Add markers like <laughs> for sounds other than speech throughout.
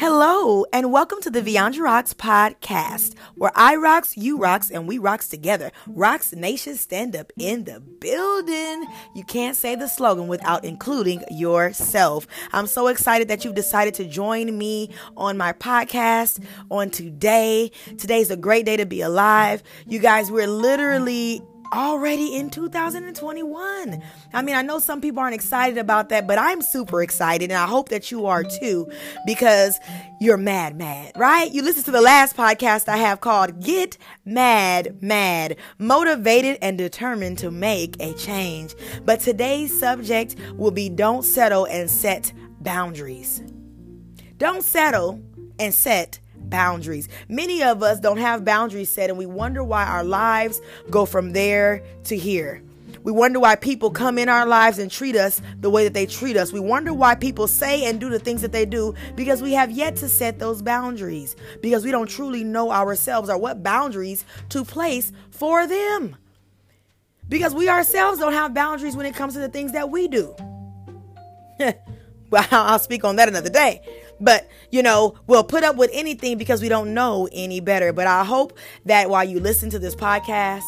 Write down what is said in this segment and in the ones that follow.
Hello, and welcome to the Viandra Rocks podcast, where I rocks, you rocks, and we rocks together. Rocks Nation stand up in the building. You can't say the slogan without including yourself. I'm so excited that you've decided to join me on my podcast on today. Today's a great day to be alive. You guys, we're literally already in 2021. I mean, I know some people aren't excited about that, but I'm super excited and I hope that you are too because you're mad, mad, right? You listen to the last podcast I have called Get Mad, Mad, motivated and determined to make a change. But today's subject will be don't settle and set boundaries. Don't settle and set boundaries. Many of us don't have boundaries set and we wonder why our lives go from there to here. We wonder why people come in our lives and treat us the way that they treat us. We wonder why people say and do the things that they do because we have yet to set those boundaries, because we don't truly know ourselves or what boundaries to place for them. Because we ourselves don't have boundaries when it comes to the things that we do. <laughs> well, I'll speak on that another day. But, you know, we'll put up with anything because we don't know any better. But I hope that while you listen to this podcast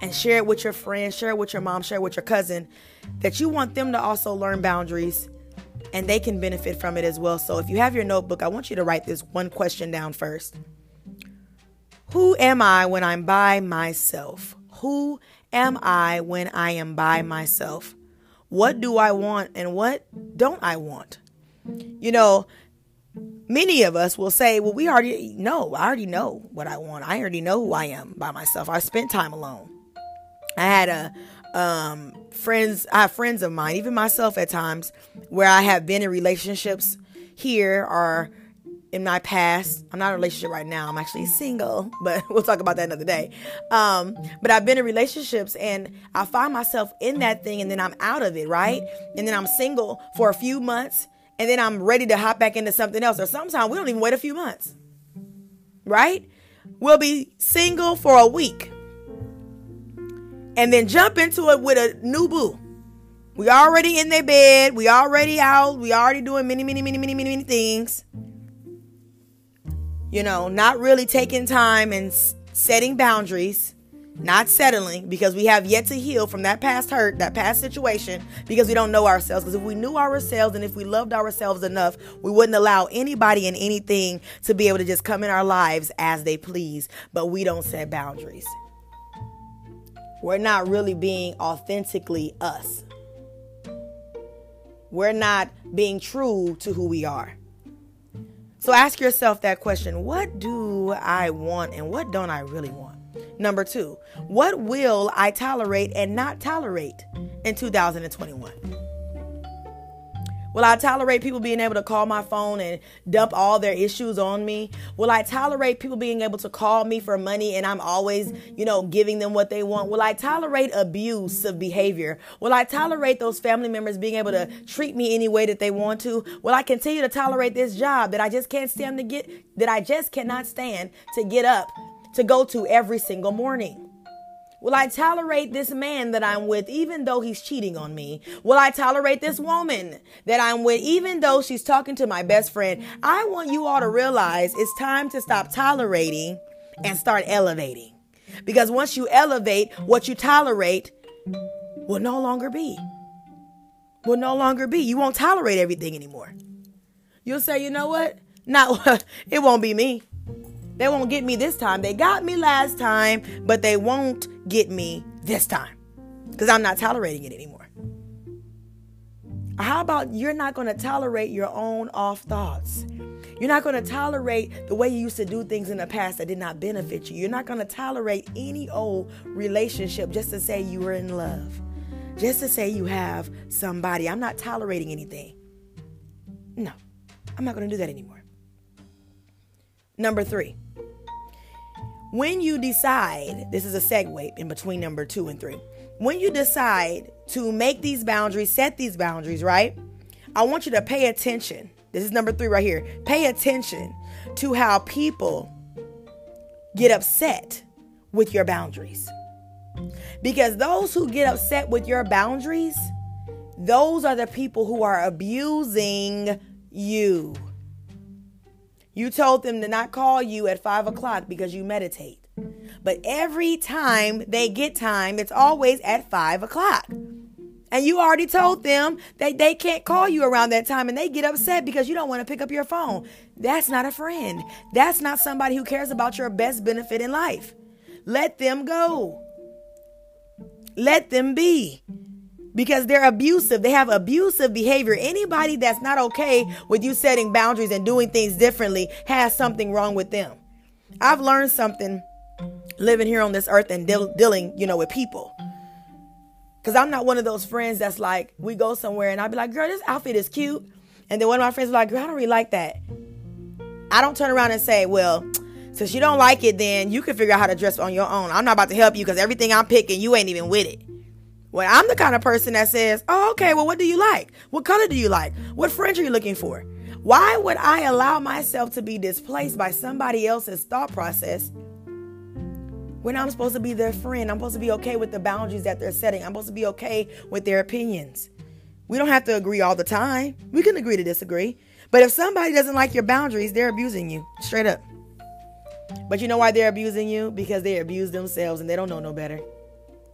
and share it with your friends, share it with your mom, share it with your cousin, that you want them to also learn boundaries and they can benefit from it as well. So if you have your notebook, I want you to write this one question down first. Who am I when I'm by myself? Who am I when I am by myself? What do I want and what don't I want? You know, many of us will say, well, we already know. I already know what I want. I already know who I am by myself. I spent time alone. I had a um, friends. I have friends of mine, even myself at times, where I have been in relationships here or in my past. I'm not in a relationship right now. I'm actually single, <laughs> but we'll talk about that another day. Um, but I've been in relationships and I find myself in that thing and then I'm out of it, right? And then I'm single for a few months and then I'm ready to hop back into something else. Or sometimes we don't even wait a few months, right? We'll be single for a week and then jump into it with a new boo. We already in their bed. We already out. We already doing many, many, many, many, many, many things. You know, not really taking time and setting boundaries not settling because we have yet to heal from that past hurt, that past situation, because we don't know ourselves. Because if we knew ourselves and if we loved ourselves enough, we wouldn't allow anybody and anything to be able to just come in our lives as they please. But we don't set boundaries. We're not really being authentically us. We're not being true to who we are. So ask yourself that question what do I want and what don't I really want? Number two, what will I tolerate and not tolerate in 2021? Will I tolerate people being able to call my phone and dump all their issues on me? Will I tolerate people being able to call me for money and I'm always, you know, giving them what they want? Will I tolerate abusive behavior? Will I tolerate those family members being able to treat me any way that they want to? Will I continue to tolerate this job that I just can't stand to get, that I just cannot stand to get up to go to every single morning? Will I tolerate this man that I'm with even though he's cheating on me? Will I tolerate this woman that I'm with even though she's talking to my best friend? I want you all to realize it's time to stop tolerating and start elevating. Because once you elevate, what you tolerate will no longer be. Will no longer be. You won't tolerate everything anymore. You'll say, you know what? Not <laughs> it won't be me. They won't get me this time. They got me last time, but they won't get me this time because I'm not tolerating it anymore. How about you're not going to tolerate your own off thoughts? You're not going to tolerate the way you used to do things in the past that did not benefit you. You're not going to tolerate any old relationship just to say you were in love, just to say you have somebody. I'm not tolerating anything. No, I'm not going to do that anymore. Number three, when you decide, this is a segue in between number two and three. When you decide to make these boundaries, set these boundaries, right? I want you to pay attention. This is number three right here. Pay attention to how people get upset with your boundaries. Because those who get upset with your boundaries, those are the people who are abusing you. You told them to not call you at five o'clock because you meditate. But every time they get time, it's always at five o'clock. And you already told them that they can't call you around that time and they get upset because you don't want to pick up your phone. That's not a friend. That's not somebody who cares about your best benefit in life. Let them go. Let them be because they're abusive. They have abusive behavior. Anybody that's not okay with you setting boundaries and doing things differently has something wrong with them. I've learned something living here on this earth and deal, dealing, you know, with people. Cause I'm not one of those friends that's like, we go somewhere and I'll be like, girl, this outfit is cute. And then one of my friends will like, girl, I don't really like that. I don't turn around and say, well, since you don't like it, then you can figure out how to dress on your own. I'm not about to help you because everything I'm picking, you ain't even with it. Well, I'm the kind of person that says, oh, okay, well, what do you like? What color do you like? What fringe are you looking for? Why would I allow myself to be displaced by somebody else's thought process when I'm supposed to be their friend, I'm supposed to be okay with the boundaries that they're setting. I'm supposed to be okay with their opinions. We don't have to agree all the time. We can agree to disagree. But if somebody doesn't like your boundaries, they're abusing you straight up. But you know why they're abusing you? Because they abuse themselves and they don't know no better.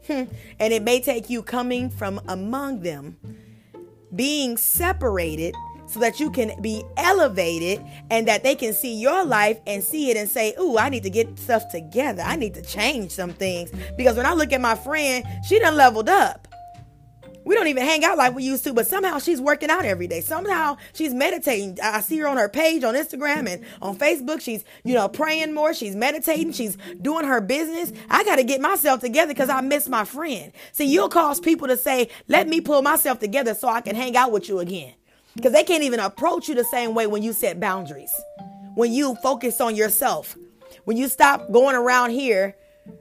<laughs> and it may take you coming from among them, being separated so that you can be elevated and that they can see your life and see it and say, Ooh, I need to get stuff together. I need to change some things. Because when I look at my friend, she done leveled up. We don't even hang out like we used to, but somehow she's working out every day. Somehow she's meditating. I see her on her page on Instagram and on Facebook. She's, you know, praying more. She's meditating. She's doing her business. I got to get myself together because I miss my friend. See, you'll cause people to say, let me pull myself together so I can hang out with you again. Because they can't even approach you the same way when you set boundaries, when you focus on yourself, when you stop going around here,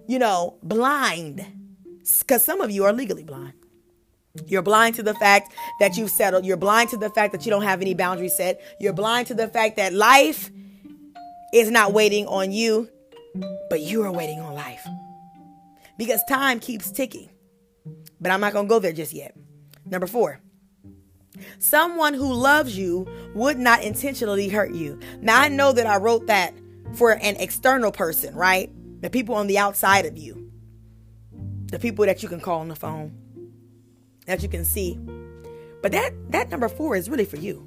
you know, blind. Because some of you are legally blind. You're blind to the fact that you've settled. You're blind to the fact that you don't have any boundaries set. You're blind to the fact that life is not waiting on you, but you are waiting on life. Because time keeps ticking. But I'm not going to go there just yet. Number four, Someone who loves you would not intentionally hurt you. Now, I know that I wrote that for an external person, right? The people on the outside of you, the people that you can call on the phone, that you can see. But that, that number four is really for you.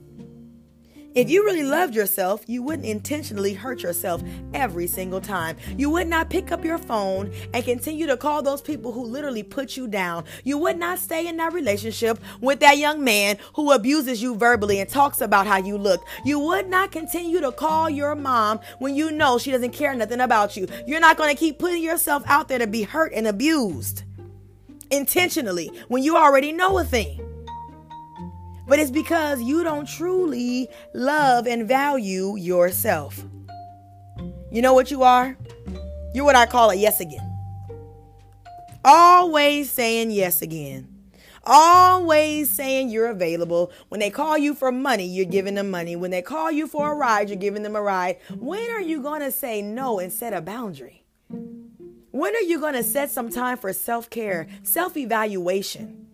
If you really loved yourself, you wouldn't intentionally hurt yourself every single time. You would not pick up your phone and continue to call those people who literally put you down. You would not stay in that relationship with that young man who abuses you verbally and talks about how you look. You would not continue to call your mom when you know she doesn't care nothing about you. You're not going to keep putting yourself out there to be hurt and abused intentionally when you already know a thing but it's because you don't truly love and value yourself. You know what you are? You're what I call a yes again. Always saying yes again. Always saying you're available. When they call you for money, you're giving them money. When they call you for a ride, you're giving them a ride. When are you going to say no and set a boundary? When are you going to set some time for self care, self evaluation?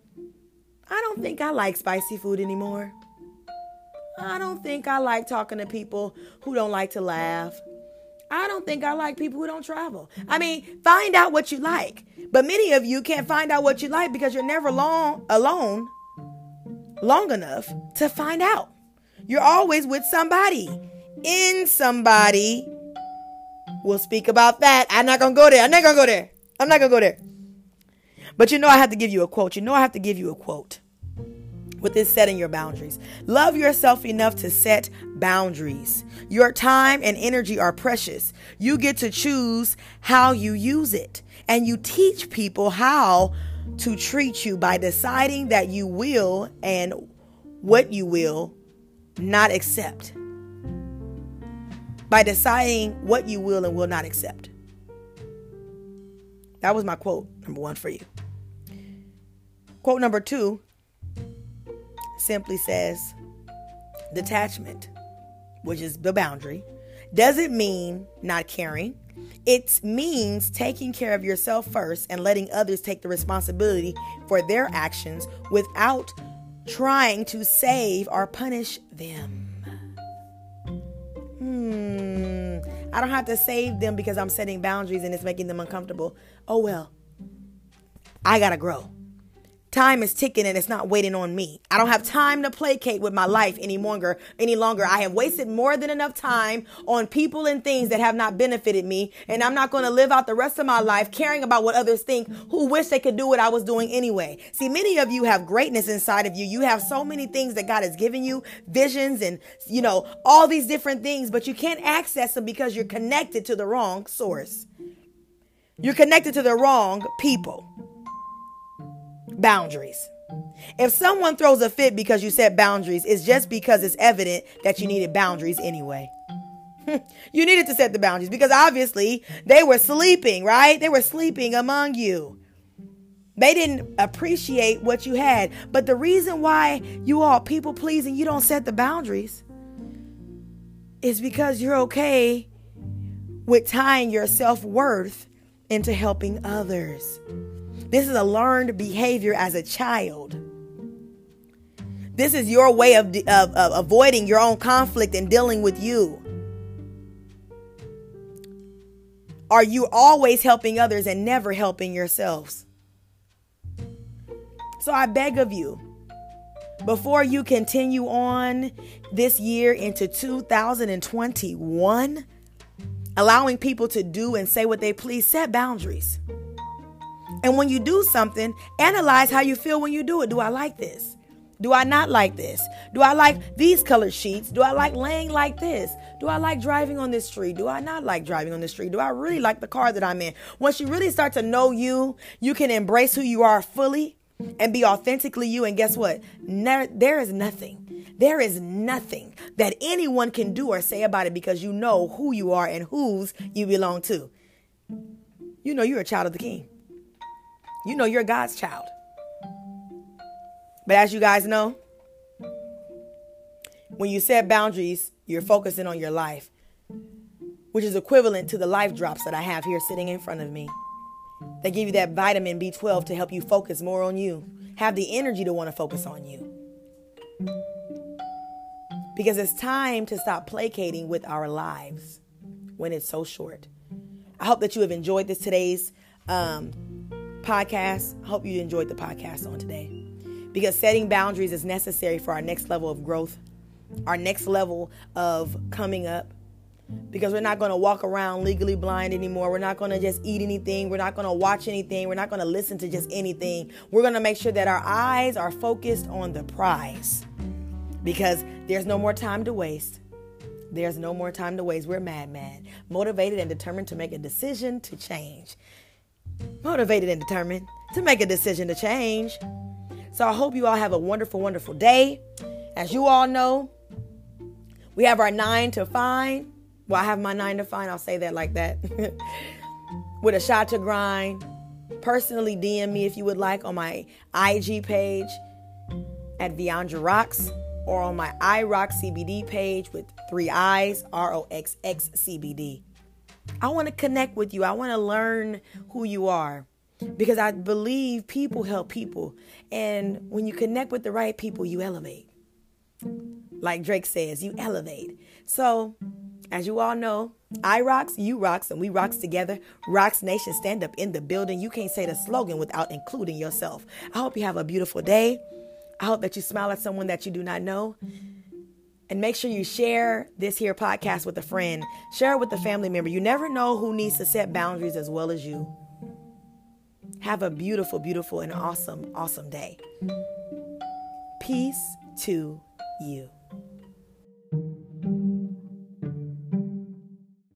I don't think I like spicy food anymore. I don't think I like talking to people who don't like to laugh. I don't think I like people who don't travel. I mean, find out what you like. But many of you can't find out what you like because you're never long alone long enough to find out. You're always with somebody. In somebody. We'll speak about that. I'm not to go there. I'm not to go there. I'm not to go there. But you know, I have to give you a quote. You know, I have to give you a quote with this setting your boundaries. Love yourself enough to set boundaries. Your time and energy are precious. You get to choose how you use it. And you teach people how to treat you by deciding that you will and what you will not accept. By deciding what you will and will not accept. That was my quote, number one for you. Quote number two simply says detachment, which is the boundary, doesn't mean not caring. It means taking care of yourself first and letting others take the responsibility for their actions without trying to save or punish them. Hmm. I don't have to save them because I'm setting boundaries and it's making them uncomfortable. Oh well, I gotta grow. Time is ticking and it's not waiting on me. I don't have time to placate with my life any longer. Any longer. I have wasted more than enough time on people and things that have not benefited me, and I'm not going to live out the rest of my life caring about what others think who wish they could do what I was doing anyway. See, many of you have greatness inside of you. You have so many things that God has given you, visions and you know, all these different things, but you can't access them because you're connected to the wrong source. You're connected to the wrong people boundaries. If someone throws a fit because you set boundaries, it's just because it's evident that you needed boundaries anyway. <laughs> you needed to set the boundaries because obviously they were sleeping, right? They were sleeping among you. They didn't appreciate what you had. But the reason why you all people pleasing, you don't set the boundaries is because you're okay with tying your self worth into helping others. This is a learned behavior as a child. This is your way of, of, of avoiding your own conflict and dealing with you. Are you always helping others and never helping yourselves? So I beg of you, before you continue on this year into 2021, allowing people to do and say what they please, set boundaries. And when you do something, analyze how you feel when you do it. Do I like this? Do I not like this? Do I like these colored sheets? Do I like laying like this? Do I like driving on this street? Do I not like driving on this street? Do I really like the car that I'm in? Once you really start to know you, you can embrace who you are fully and be authentically you. And guess what? Ne- there is nothing, there is nothing that anyone can do or say about it because you know who you are and whose you belong to. You know you're a child of the king. You know you're God's child. But as you guys know, when you set boundaries, you're focusing on your life, which is equivalent to the life drops that I have here sitting in front of me. They give you that vitamin B12 to help you focus more on you, have the energy to want to focus on you. Because it's time to stop placating with our lives when it's so short. I hope that you have enjoyed this today's um, podcast. Hope you enjoyed the podcast on today because setting boundaries is necessary for our next level of growth, our next level of coming up. Because we're not going to walk around legally blind anymore. We're not going to just eat anything. We're not going to watch anything. We're not going to listen to just anything. We're going to make sure that our eyes are focused on the prize. Because there's no more time to waste. There's no more time to waste. We're mad, mad, motivated and determined to make a decision to change motivated and determined to make a decision to change. So I hope you all have a wonderful, wonderful day. As you all know, we have our nine to five. Well, I have my nine to five. I'll say that like that. <laughs> With a shot to grind. Personally, DM me if you would like on my IG page at Viandra Rocks or on my iRock CBD page with three I's, R O X X CBD. I want to connect with you. I want to learn who you are because I believe people help people. And when you connect with the right people, you elevate. Like Drake says, you elevate. So, as you all know, I rocks, you rocks, and we rocks together. Rocks Nation stand up in the building. You can't say the slogan without including yourself. I hope you have a beautiful day. I hope that you smile at someone that you do not know. And make sure you share this here podcast with a friend. Share it with a family member. You never know who needs to set boundaries as well as you. Have a beautiful, beautiful, and awesome, awesome day. Peace to you.